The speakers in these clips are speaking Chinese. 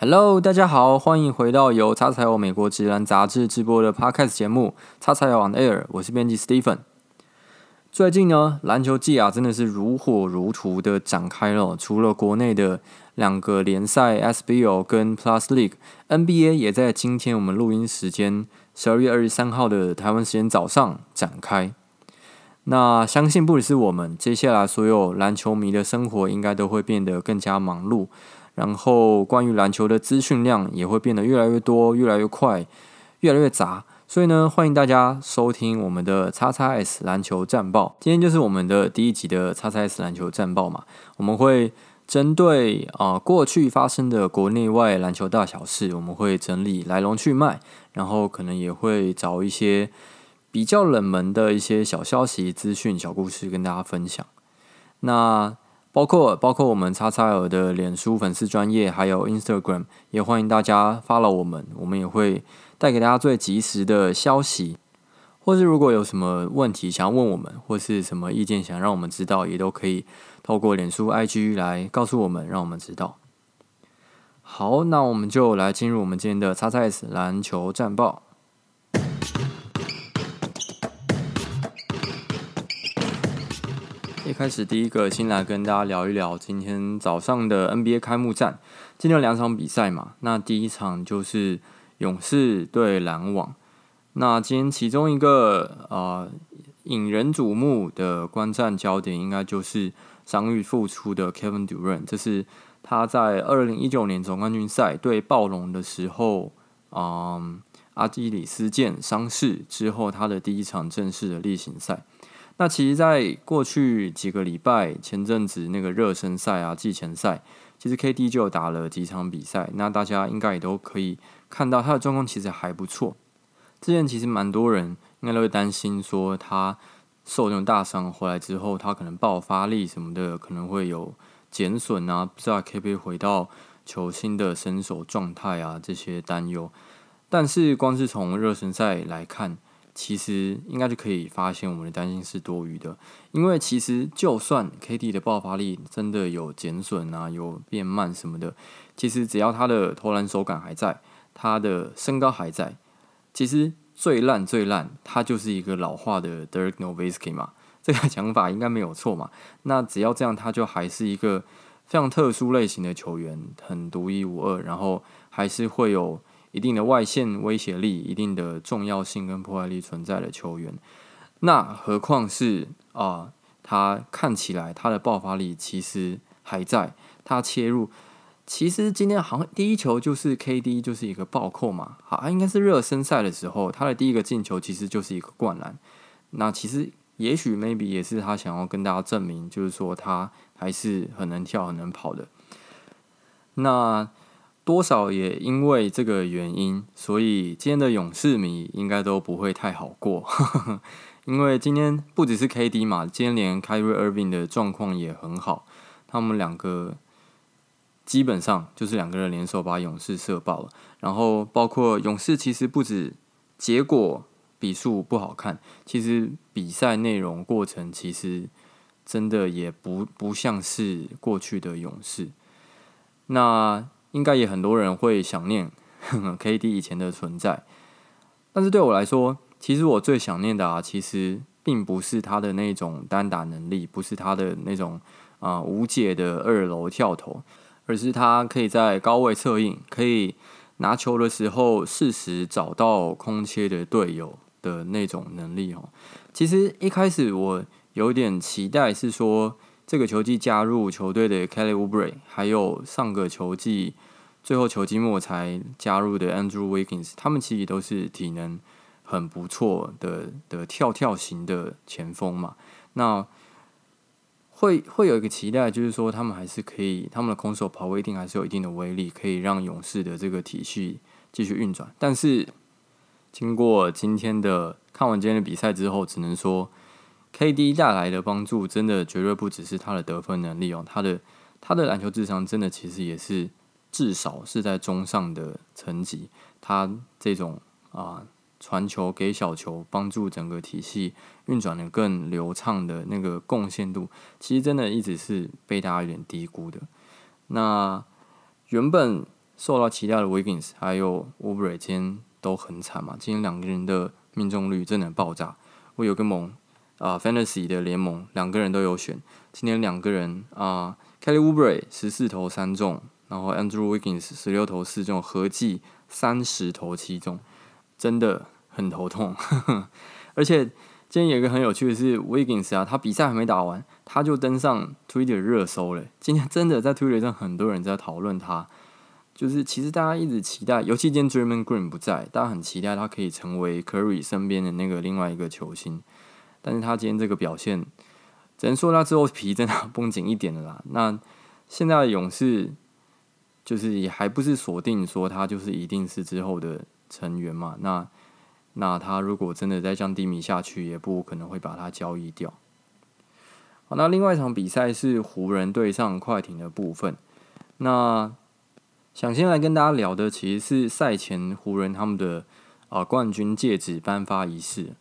Hello，大家好，欢迎回到由叉彩友美国职篮杂志直播的 Podcast 节目《叉彩友 On Air》，我是编辑 Stephen。最近呢，篮球季啊，真的是如火如荼的展开了。除了国内的两个联赛 SBL 跟 Plus League，NBA 也在今天我们录音时间十二月二十三号的台湾时间早上展开。那相信不只是我们，接下来所有篮球迷的生活应该都会变得更加忙碌，然后关于篮球的资讯量也会变得越来越多、越来越快、越来越杂。所以呢，欢迎大家收听我们的 XXS 篮球战报。今天就是我们的第一集的 XXS 篮球战报嘛，我们会针对啊、过去发生的国内外篮球大小事，我们会整理来龙去脉，然后可能也会找一些。比较冷门的一些小消息、资讯、小故事跟大家分享。那包括包括我们叉叉尔的脸书粉丝专业，还有 Instagram，也欢迎大家 follow 我们。我们也会带给大家最及时的消息，或是如果有什么问题想要问我们，或是什么意见想让我们知道，也都可以透过脸书 IG 来告诉我们，让我们知道。好，那我们就来进入我们今天的叉叉 S 篮球战报。一开始，第一个先来跟大家聊一聊今天早上的 NBA 开幕战。今天有两场比赛嘛，那第一场就是勇士对篮网。那今天其中一个呃引人瞩目的观战焦点，应该就是伤愈复出的 Kevin Durant。这是他在二零一九年总冠军赛对暴龙的时候，嗯、阿基里斯腱伤势之后，他的第一场正式的例行赛。那其实，在过去几个礼拜，前阵子那个热身赛啊、季前赛，其实 KD 就打了几场比赛。那大家应该也都可以看到，他的状况其实还不错。之前其实蛮多人应该都会担心说，他受那种大伤回来之后，他可能爆发力什么的可能会有减损啊，不知道可不可以回到球星的身手状态啊，这些担忧。但是光是从热身赛来看，其实应该就可以发现，我们的担心是多余的，因为其实就算 KD 的爆发力真的有减损啊，有变慢什么的，其实只要他的投篮手感还在，他的身高还在，其实最烂最烂，他就是一个老化的 Dirk Nowitzki 嘛，这个讲法应该没有错嘛。那只要这样，他就还是一个非常特殊类型的球员，很独一无二，然后还是会有。一定的外线威胁力、一定的重要性跟破坏力存在的球员，那何况是啊、他看起来他的爆发力其实还在，他切入，其实今天好像第一球就是 KD 就是一个暴扣嘛，好，应该是热身赛的时候，他的第一个进球其实就是一个灌篮，那其实也许 maybe 也是他想要跟大家证明，就是说他还是很能跳、很能跑的，那。多少也因为这个原因，所以今天的勇士迷应该都不会太好过，因为今天不只是 KD 嘛，今天连 Kyrie Irving 的状况也很好，他们两个基本上就是两个人联手把勇士射爆了。然后包括勇士其实不止结果比数不好看，其实比赛内容过程其实真的也不不像是过去的勇士。那。应该也很多人会想念呵呵 KD 以前的存在，但是对我来说，其实我最想念的啊，其实并不是他的那种单打能力，不是他的那种啊、无解的二楼跳投，而是他可以在高位策应，可以拿球的时候适时找到空切的队友的那种能力哦。其实一开始我有点期待是说。这个球季加入球队的 Kelly Oubre，还有上个球季最后球季末才加入的 Andrew Wiggins，他们其实都是体能很不错的的跳跳型的前锋嘛。那会会有一个期待，就是说他们还是可以，他们的空手跑位一定还是有一定的威力，可以让勇士的这个体系继续运转。但是经过今天的看完今天的比赛之后，只能说。KD 带来的帮助真的绝对不只是他的得分能力哦，他的他的篮球智商真的其实也是至少是在中上的层级。他这种啊传球给小球，帮助整个体系运转的更流畅的那个贡献度，其实真的一直是被大家有点低估的。那原本受到期待的 Wiggins 还有 Oubre 今天都很惨嘛，今天两个人的命中率真的爆炸。我有个盟啊、，Fantasy 的联盟，两个人都有选，今天两个人啊、，Kelly Oubre 十四投三中，然后 Andrew Wiggins 十六投四中，合计三十投七中，真的很头痛。而且今天有一个很有趣的是，Wiggins 啊，他比赛还没打完，他就登上 Twitter 热搜了。今天真的在 Twitter 上很多人在讨论他，就是其实大家一直期待，尤其今天 Draymond Green 不在，大家很期待他可以成为 Curry 身边的那个另外一个球星。但是他今天这个表现，只能说他之后皮真的 绷紧一点了啦。那现在的勇士就是也还不是锁定说他就是一定是之后的成员嘛？那。那他如果真的再降低迷下去，也不可能会把他交易掉。好，那另外一场比赛是湖人对上快艇的部分。那想先来跟大家聊的，其实是赛前湖人他们的啊冠军戒指颁发仪式。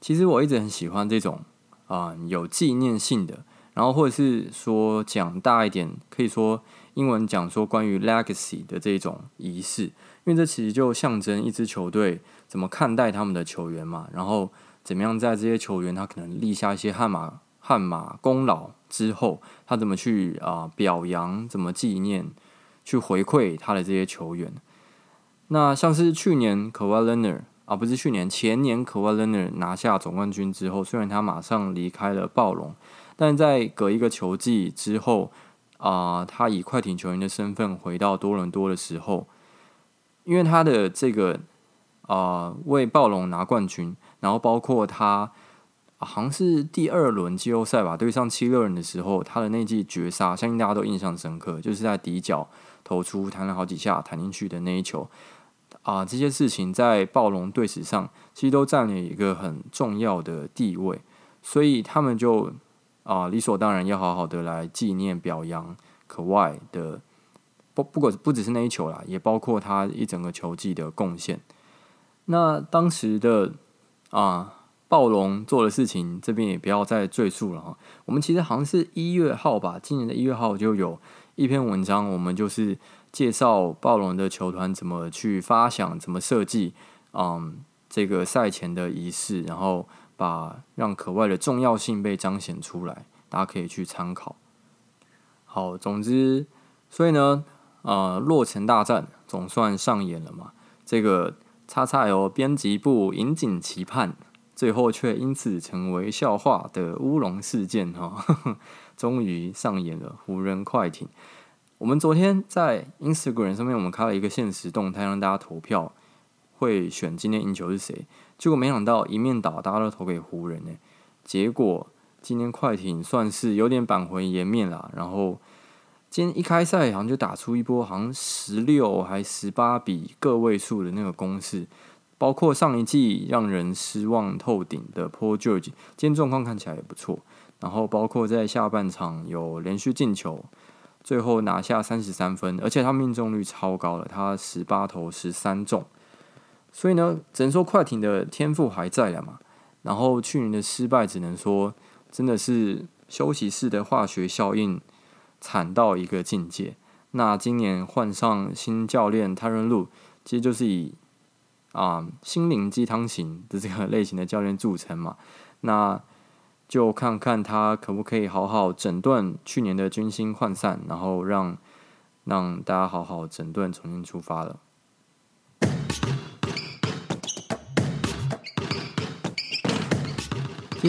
其实我一直很喜欢这种啊有纪念性的，然后或者是说讲大一点，可以说英文讲说关于 legacy 的这种仪式，因为这其实就象征一支球队。怎么看待他们的球员嘛？然后怎么样在这些球员他可能立下一些汗马汗马功劳之后，他怎么去啊、表扬，怎么纪念，去回馈他的这些球员？那像是去年 k a w a l e n e r 啊，不是去年前年 k a w a l e n e r 拿下总冠军之后，虽然他马上离开了暴龙，但在隔一个球季之后啊、他以快艇球员的身份回到多伦多的时候，因为他的这个。啊、为暴龙拿冠军，然后包括他、好像是第二轮季后赛吧，对上七六人的时候，他的那记绝杀，相信大家都印象深刻，就是在底角投出弹了好几下弹进去的那一球。啊、这些事情在暴龙队史上其实都占了一个很重要的地位，所以他们就啊、理所当然要好好的来纪念表扬可外的不不过不只是那一球啦，也包括他一整个球季的贡献。那当时的啊，暴龙做的事情，这边也不要再赘述了哈。我们其实好像是一月号吧，今年的一月号就有一篇文章，我们就是介绍暴龙的球团怎么去发想、怎么设计，嗯，这个赛前的仪式，然后把让可外的重要性被彰显出来，大家可以去参考。好，总之，所以呢，呃，洛城大战总算上演了嘛，这个。叉叉 L 编辑部引颈期盼，最后却因此成为笑话的乌龙事件哈，终于上演了。湖人快艇，我们昨天在 Instagram 上面，我们开了一个限时动态，让大家投票，会选今天赢球是谁。结果没想到一面倒，大家都投给湖人呢。结果今天快艇算是有点扳回颜面了，然后。今天一开赛好像就打出一波，好像十六还十八比个位数的那个攻势，包括上一季让人失望透顶的 Paul George，今天状况看起来也不错。然后包括在下半场有连续进球，最后拿下三十三分，而且他命中率超高了，他十八投十三中。所以呢，只能说快艇的天赋还在了嘛。然后去年的失败，只能说真的是休息室的化学效应。惨到一个境界。那今年换上新教练泰伦路，其实就是以啊、心灵鸡汤型的这个类型的教练著称嘛。那就看看他可不可以好好整顿去年的军心涣散，然后让让大家好好整顿，重新出发了。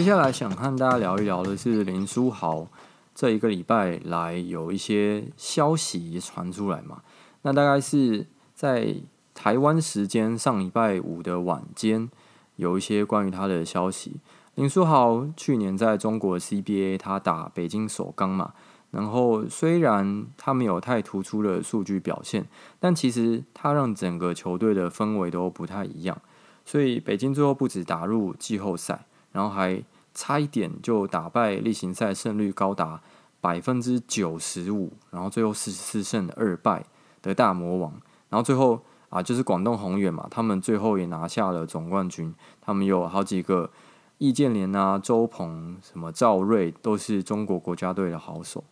接下来想和大家聊一聊的是林书豪。这一个礼拜来有一些消息传出来嘛，那大概是在台湾时间上礼拜五的晚间，有一些关于他的消息。林书豪去年在中国 CBA 他打北京首钢嘛，然后虽然他没有太突出的数据表现，但其实他让整个球队的氛围都不太一样，所以北京最后不止打入季后赛，然后还差一点就打败例行赛胜率高达百分之九十五，然后最后四十四胜二败的大魔王，然后最后啊就是广东宏远嘛，他们最后也拿下了总冠军。他们有好几个易建联啊、周鹏、什么赵睿，都是中国国家队的好手。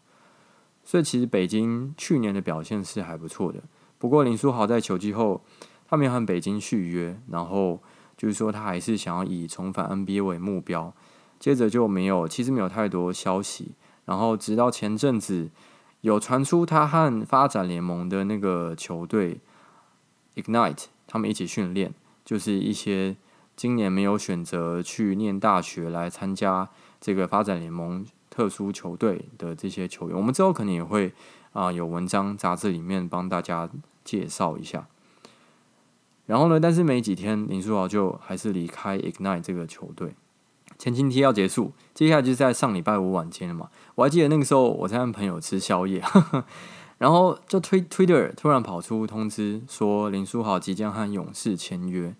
所以其实北京去年的表现是还不错的。不过林书豪在球季后，他没有和北京续约，然后就是说他还是想要以重返 NBA 为目标。接着就没有，其实没有太多消息。然后直到前阵子有传出他和发展联盟的那个球队 Ignite 他们一起训练，就是一些今年没有选择去念大学来参加这个发展联盟特殊球队的这些球员。我们之后可能也会啊、有文章杂志里面帮大家介绍一下。然后呢，但是没几天林书豪就还是离开 Ignite 这个球队。前情提要结束，接下来就是在上礼拜五晚间了嘛。我还记得那个时候，我在跟朋友吃宵夜，然后就推 Twitter 突然跑出通知说林书豪即将和勇士签约，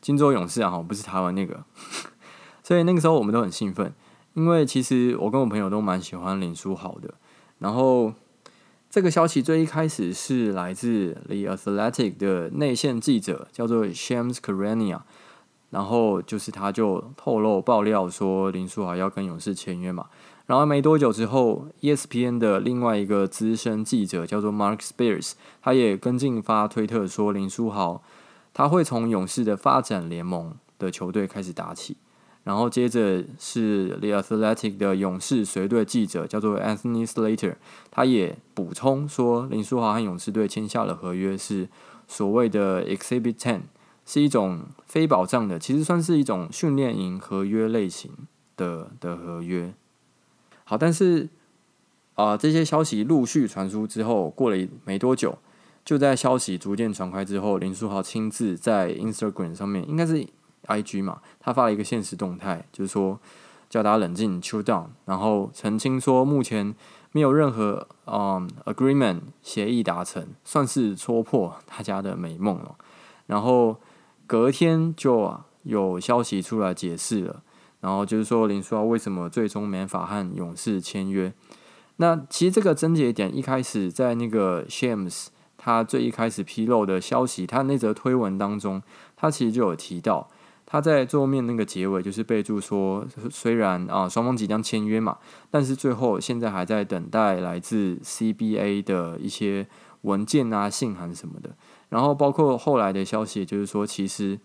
金州勇士啊，不是台湾那个。所以那个时候我们都很兴奋，因为其实我跟我朋友都蛮喜欢林书豪的。然后这个消息最一开始是来自 The Athletic 的内线记者，叫做 Shams Charania。然后就是他就透露爆料说林书豪要跟勇士签约嘛，然后没多久之后，ESPN 的另外一个资深记者叫做 Mark Spears，他也跟进发推特说林书豪他会从勇士的发展联盟的球队开始打起，然后接着是 The Athletic 的勇士随队记者叫做 Anthony Slater，他也补充说林书豪和勇士队签下了合约是所谓的 Exhibit Ten。是一种非保障的，其实算是一种训练营合约类型的的合约。好，但是啊、这些消息陆续传出之后，过了没多久，就在消息逐渐传开之后，林书豪亲自在 Instagram 上面，应该是 IG 嘛，他发了一个限时动态，就是说叫大家冷静，chill down，然后澄清说目前没有任何嗯 agreement 协议达成，算是戳破大家的美梦了，然后。隔天就有消息出来解释了，然后就是说林书豪为什么最终没法和勇士签约。那其实这个症结点一开始在那个 Shams 他最一开始披露的消息，他那则推文当中，他其实就有提到，他在最后面那个结尾就是备注说，虽然啊双方即将签约嘛，但是最后现在还在等待来自 CBA 的一些文件啊、信函什么的。然后包括后来的消息，就是说，其实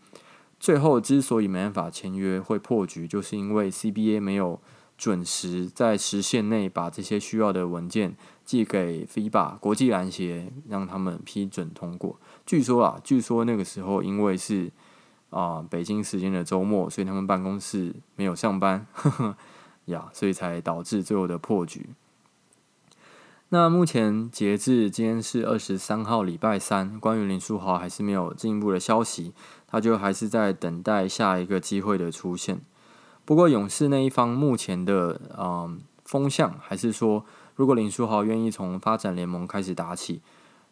最后之所以没办法签约会破局，就是因为 CBA 没有准时在时限内把这些需要的文件寄给 FIBA 国际篮协，让他们批准通过。据说啊，据说那个时候因为是啊、北京时间的周末，所以他们办公室没有上班，呵呵呀，所以才导致最后的破局。那目前截至今天是二十三号，礼拜三，关于林书豪还是没有进一步的消息，他就还是在等待下一个机会的出现。不过勇士那一方目前的嗯风向还是说，如果林书豪愿意从发展联盟开始打起，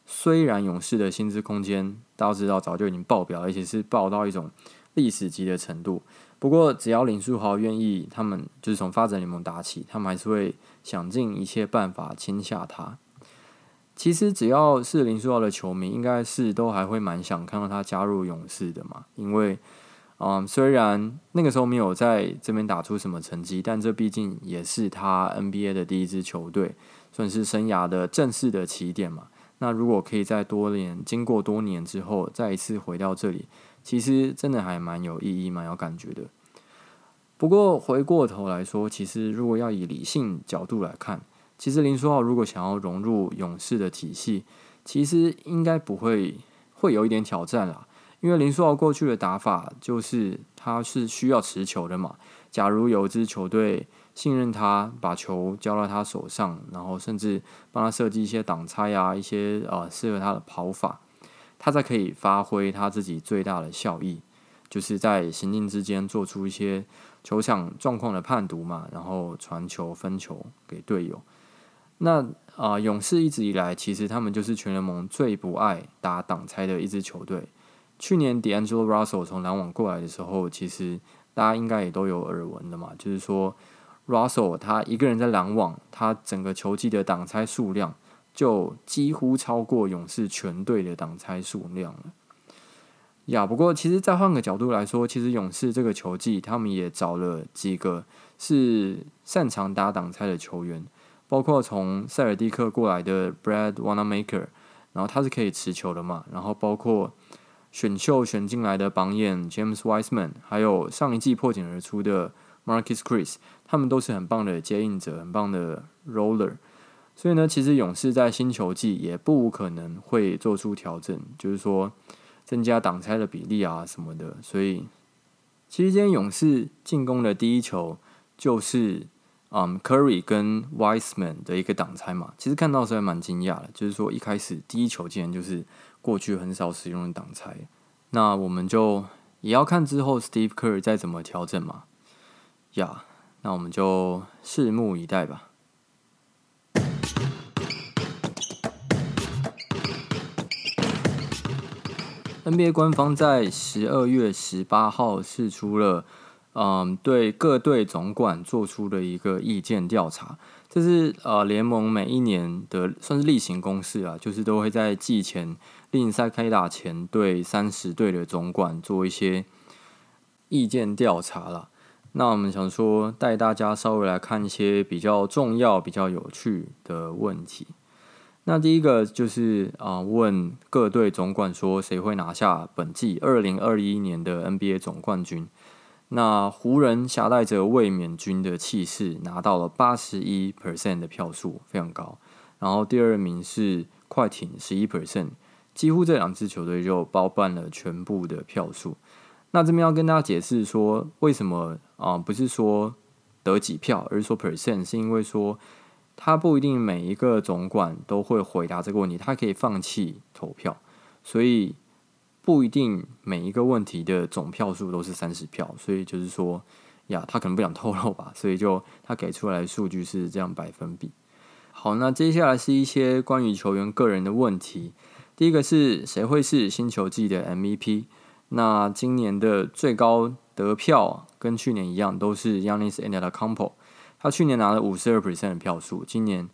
虽然勇士的薪资空间大家知道早就已经爆表，而且是爆到一种历史级的程度。不过，只要林书豪愿意，他们就是从发展联盟打起，他们还是会想尽一切办法签下他。其实，只要是林书豪的球迷，应该是都还会蛮想看到他加入勇士的嘛。因为，嗯，虽然那个时候没有在这边打出什么成绩，但这毕竟也是他 NBA 的第一支球队，算是生涯的正式的起点嘛。那如果可以在多年经过多年之后，再一次回到这里。其实真的还蛮有意义、蛮有感觉的。不过回过头来说，其实如果要以理性角度来看，其实林书豪如果想要融入勇士的体系，其实应该不会会有一点挑战啦。因为林书豪过去的打法就是他是需要持球的嘛。假如有一支球队信任他，把球交到他手上，然后甚至帮他设计一些挡拆啊，一些呃适合他的跑法。他才可以发挥他自己最大的效益，就是在行进之间做出一些球场状况的判读嘛，然后传球分球给队友。那啊、勇士一直以来其实他们就是全联盟最不爱打挡拆的一支球队。去年 D'Angelo Russell 从篮网过来的时候，其实大家应该也都有耳闻的嘛，就是说 Russell 他一个人在篮网，他整个球季的挡拆数量。就几乎超过勇士全队的挡拆数量了呀。不过，其实再换个角度来说，其实勇士这个球季，他们也找了几个是擅长打挡拆的球员，包括从塞尔蒂克过来的 Brad Wanamaker，然后他是可以持球的嘛，然后包括选秀选进来的榜眼 James Wiseman，还有上一季破茧而出的 Marcus Chris，他们都是很棒的接应者，很棒的 Roller。所以呢，其实勇士在新球季也不无可能会做出调整，就是说增加挡拆的比例啊什么的。所以，其实今天勇士进攻的第一球就是嗯 Curry 跟 Wiseman 的一个挡拆嘛。其实看到时候还蛮惊讶的，就是说一开始第一球竟然就是过去很少使用的挡拆。那我们就也要看之后 Steve Curry 再怎么调整嘛。呀，那我们就拭目以待吧。NBA 官方在十二月十八号释出了，嗯，对各队总管做出的一个意见调查。这是呃联盟每一年的算是例行公事啊，就是都会在季前例行赛开打前，对三十队的总管做一些意见调查了。那我们想说，带大家稍微来看一些比较重要、比较有趣的问题。那第一个就是啊，问各队总管说，谁会拿下本季二零二一年的 NBA 总冠军？那湖人夹带着卫冕军的气势，拿到了八十一 percent 的票数，非常高。然后第二名是快艇十一 percent，几乎这两支球队就包办了全部的票数。那这边要跟大家解释说，为什么啊不是说得几票，而是说 percent，是因为说。他不一定每一个总管都会回答这个问题，他可以放弃投票，所以不一定每一个问题的总票数都是三十票。所以就是说，呀，他可能不想透露吧，所以就他给出来的数据是这样百分比。好，那接下来是一些关于球员个人的问题。第一个是谁会是新球季的 MVP？那今年的最高得票跟去年一样，都是 Yanis Antetokounmpo。他去年拿了五十二 percent 的票数，今年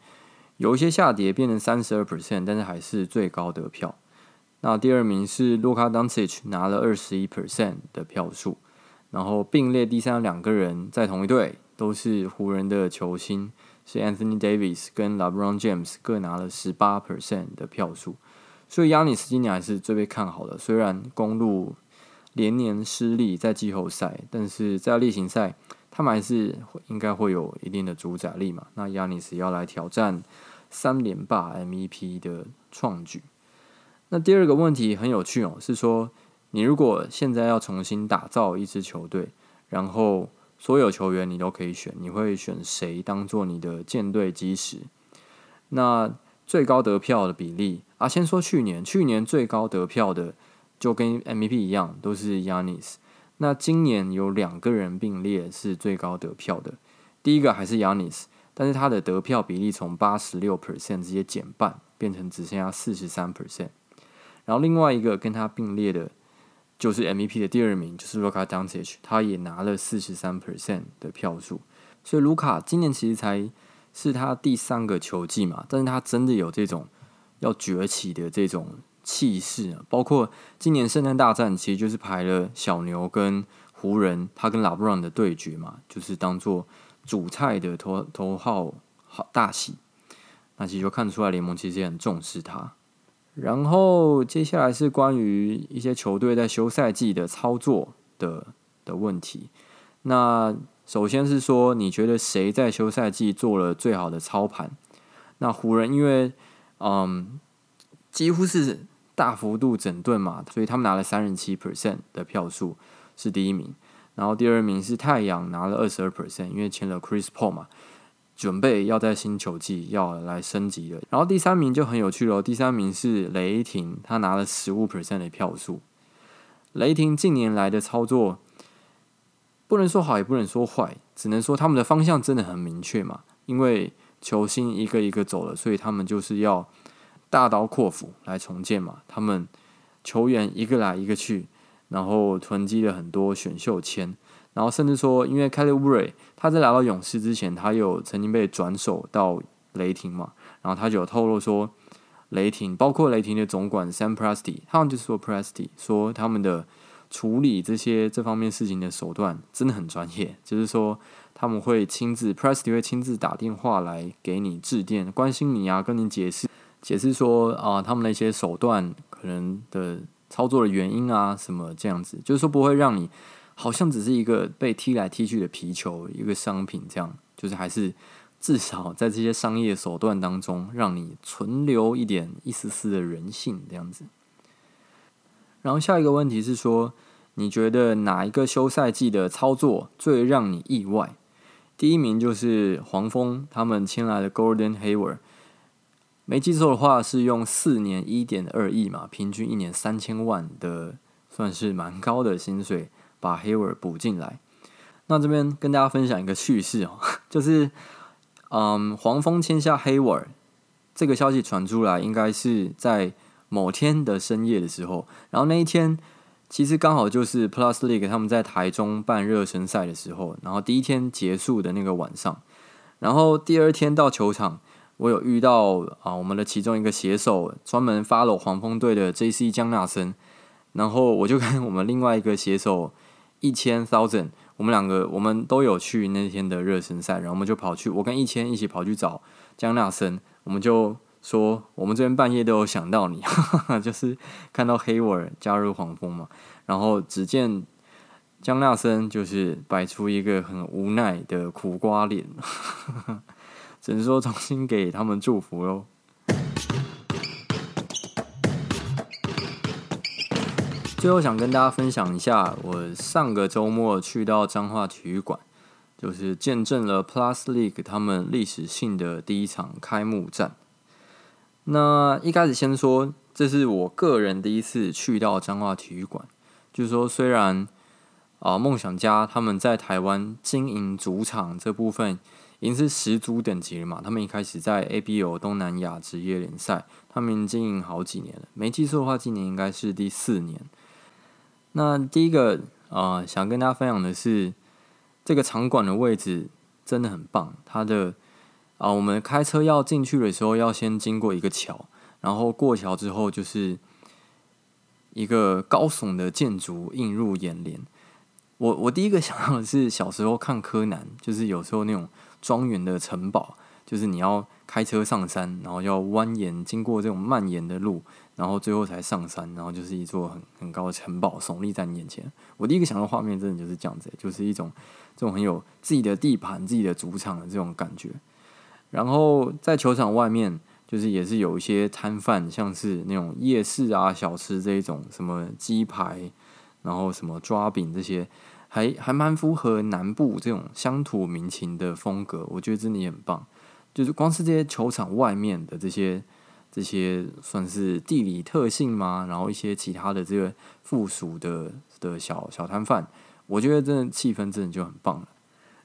有一些下跌，变成三十二 percent，但是还是最高得票。那第二名是 Luka Doncic，拿了二十一 percent 的票数，然后并列第三两个人在同一队，都是湖人的球星，是 Anthony Davis 跟 LeBron James 各拿了十八 percent 的票数。所以 Yanis 今年还是最被看好的，虽然公路连年失利在季后赛，但是在例行赛。他们还是应该会有一定的主宰力嘛？那亚尼斯要来挑战三连霸 MVP 的创举。那第二个问题很有趣哦，是说你如果现在要重新打造一支球队，然后所有球员你都可以选，你会选谁当做你的舰队基石？那最高得票的比例啊，先说去年，去年最高得票的就跟 MVP 一样，都是 Yanis。那今年有两个人并列是最高得票的，第一个还是 Yanis，但是他的得票比例从八十六 percent 直接减半，变成只剩下四十三 percent。然后另外一个跟他并列的，就是 MVP 的第二名，就是 Luka Doncic，他也拿了四十三 percent 的票数。所以卢卡今年其实才是他第三个球季嘛，但是他真的有这种要崛起的这种。气势啊，包括今年圣诞大战，其实就是排了小牛跟湖人，他跟拉布朗的对决嘛，就是当做主菜的头头号好大戏。那其实就看得出来，联盟其实也很重视他。然后接下来是关于一些球队在休赛季的操作的的问题。那首先是说，你觉得谁在休赛季做了最好的操盘？那湖人因为嗯，几乎是。大幅度整顿嘛，所以他们拿了三十七 percent 的票数是第一名，然后第二名是太阳拿了二十二 percent，因为签了 Chris Paul 嘛，准备要在新球季要来升级了。然后第三名就很有趣了，第三名是雷霆，他拿了十五 percent 的票数。雷霆近年来的操作不能说好，也不能说坏，只能说他们的方向真的很明确嘛，因为球星一个一个走了，所以他们就是要。大刀阔斧来重建嘛，他们球员一个来一个去，然后囤积了很多选秀签，然后甚至说，因为 Kelly u r y 他在来到勇士之前，他有曾经被转手到雷霆嘛，然后他就有透露说，雷霆包括雷霆的总管 Sam Presti，他们就是说 Presti 说他们的处理这些这方面事情的手段真的很专业，就是说。他们会亲自 Presti 会亲自打电话来给你致电，关心你啊，跟你解释解释说啊，他们那些手段可能的操作的原因啊，什么这样子，就是说不会让你好像只是一个被踢来踢去的皮球，一个商品这样，就是还是至少在这些商业手段当中，让你存留一点一丝丝的人性这样子。然后下一个问题是说，你觉得哪一个休赛季的操作最让你意外？第一名就是黄蜂他们签来的 Gordon Hayward，没记错的话是用四年一点二亿嘛，平均一年三千万的，算是蛮高的薪水，把 Hayward 补进来。那这边跟大家分享一个趣事哦，就是嗯，黄蜂签下 Hayward 这个消息传出来，应该是在。某天的深夜的时候，然后那一天其实刚好就是 Plus League 他们在台中办热身赛的时候，然后第一天结束的那个晚上，然后第二天到球场，我有遇到啊我们的其中一个写手，专门发了黄蜂队的 JC 江纳森，然后我就跟我们另外一个写手一千 thousand，我们两个我们都有去那天的热身赛，然后我们就跑去，我跟一千一起跑去找江纳森，我们就。说我们这边半夜都有想到你，就是看到 Hayward 加入黄蜂嘛，然后只见江纳森就是摆出一个很无奈的苦瓜脸，只能说重新给他们祝福喽。最后想跟大家分享一下，我上个周末去到彰化体育馆，就是见证了 Plus League 他们历史性的第一场开幕战。那一开始先说，这是我个人第一次去到彰化体育馆。就是说，虽然啊，梦想家他们在台湾经营主场这部分已经是十足等级了嘛，他们一开始在 ABO 东南亚职业联赛，他们经营好几年了。没记错的话，今年应该是第四年。那第一个啊，想跟大家分享的是，这个场馆的位置真的很棒，它的。啊，我们开车要进去的时候，要先经过一个桥，然后过桥之后就是一个高耸的建筑映入眼帘。我我第一个想到的是小时候看柯南，就是有时候那种庄园的城堡，就是你要开车上山，然后要蜿蜒经过这种蔓延的路，然后最后才上山，然后就是一座很很高的城堡耸立在你眼前。我第一个想到画面，真的就是这样子，就是一种这种很有自己的地盘、自己的主场的这种感觉。然后在球场外面，就是也是有一些摊贩，像是那种夜市啊、小吃这一种，什么鸡排，然后什么抓饼这些，还还蛮符合南部这种乡土民情的风格。我觉得真的也很棒。就是光是这些球场外面的这些这些，算是地理特性吗？然后一些其他的这个附属的的小小摊贩，我觉得真的气氛真的就很棒了。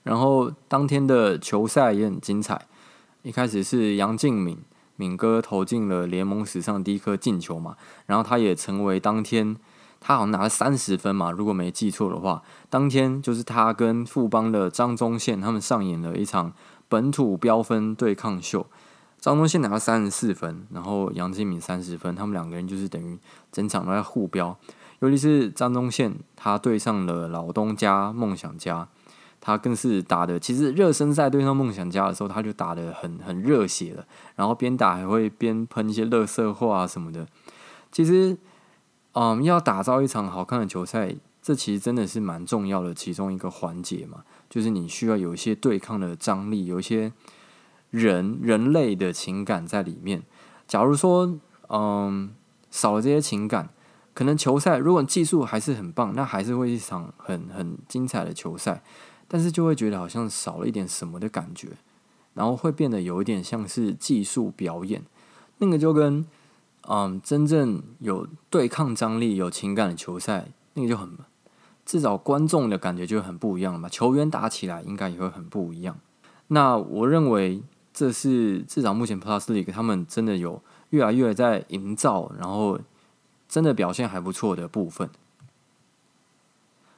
然后当天的球赛也很精彩。一开始是杨敬敏，敏哥投进了联盟史上第一颗进球嘛，然后他也成为当天他好像拿了三十分嘛，如果没记错的话，当天就是他跟富邦的张宗宪他们上演了一场本土飙分对抗秀，张宗宪拿了三十四分，然后杨敬敏三十分，他们两个人就是等于整场都在互飙，尤其是张宗宪他对上了老东家梦想家。他更是打的，其实热身赛对上梦想家的时候，他就打得很很热血了，然后边打还会边喷一些垃圾话啊什么的。其实，嗯，要打造一场好看的球赛，这其实真的是蛮重要的其中一个环节嘛，就是你需要有一些对抗的张力，有一些人人类的情感在里面。假如说，嗯，少了这些情感，可能球赛如果技术还是很棒，那还是会一场很很精彩的球赛。但是就会觉得好像少了一点什么的感觉，然后会变得有一点像是技术表演，那个就跟嗯真正有对抗张力、有情感的球赛，那个就很至少观众的感觉就很不一样了嘛。球员打起来应该也会很不一样。那我认为这是至少目前 Plus League 他们真的有越来越在营造，然后真的表现还不错的部分。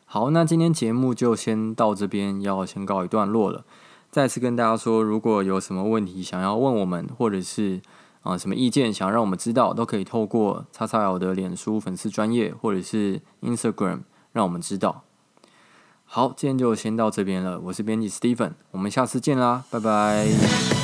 好，那今天节目就先到这边，要先告一段落了。再次跟大家说，如果有什么问题想要问我们，或者是啊、什么意见想让我们知道，都可以透过 XXL 的脸书粉丝专业或者是 Instagram 让我们知道。好，今天就先到这边了。我是编辑 Stephen，我们下次见啦，拜拜。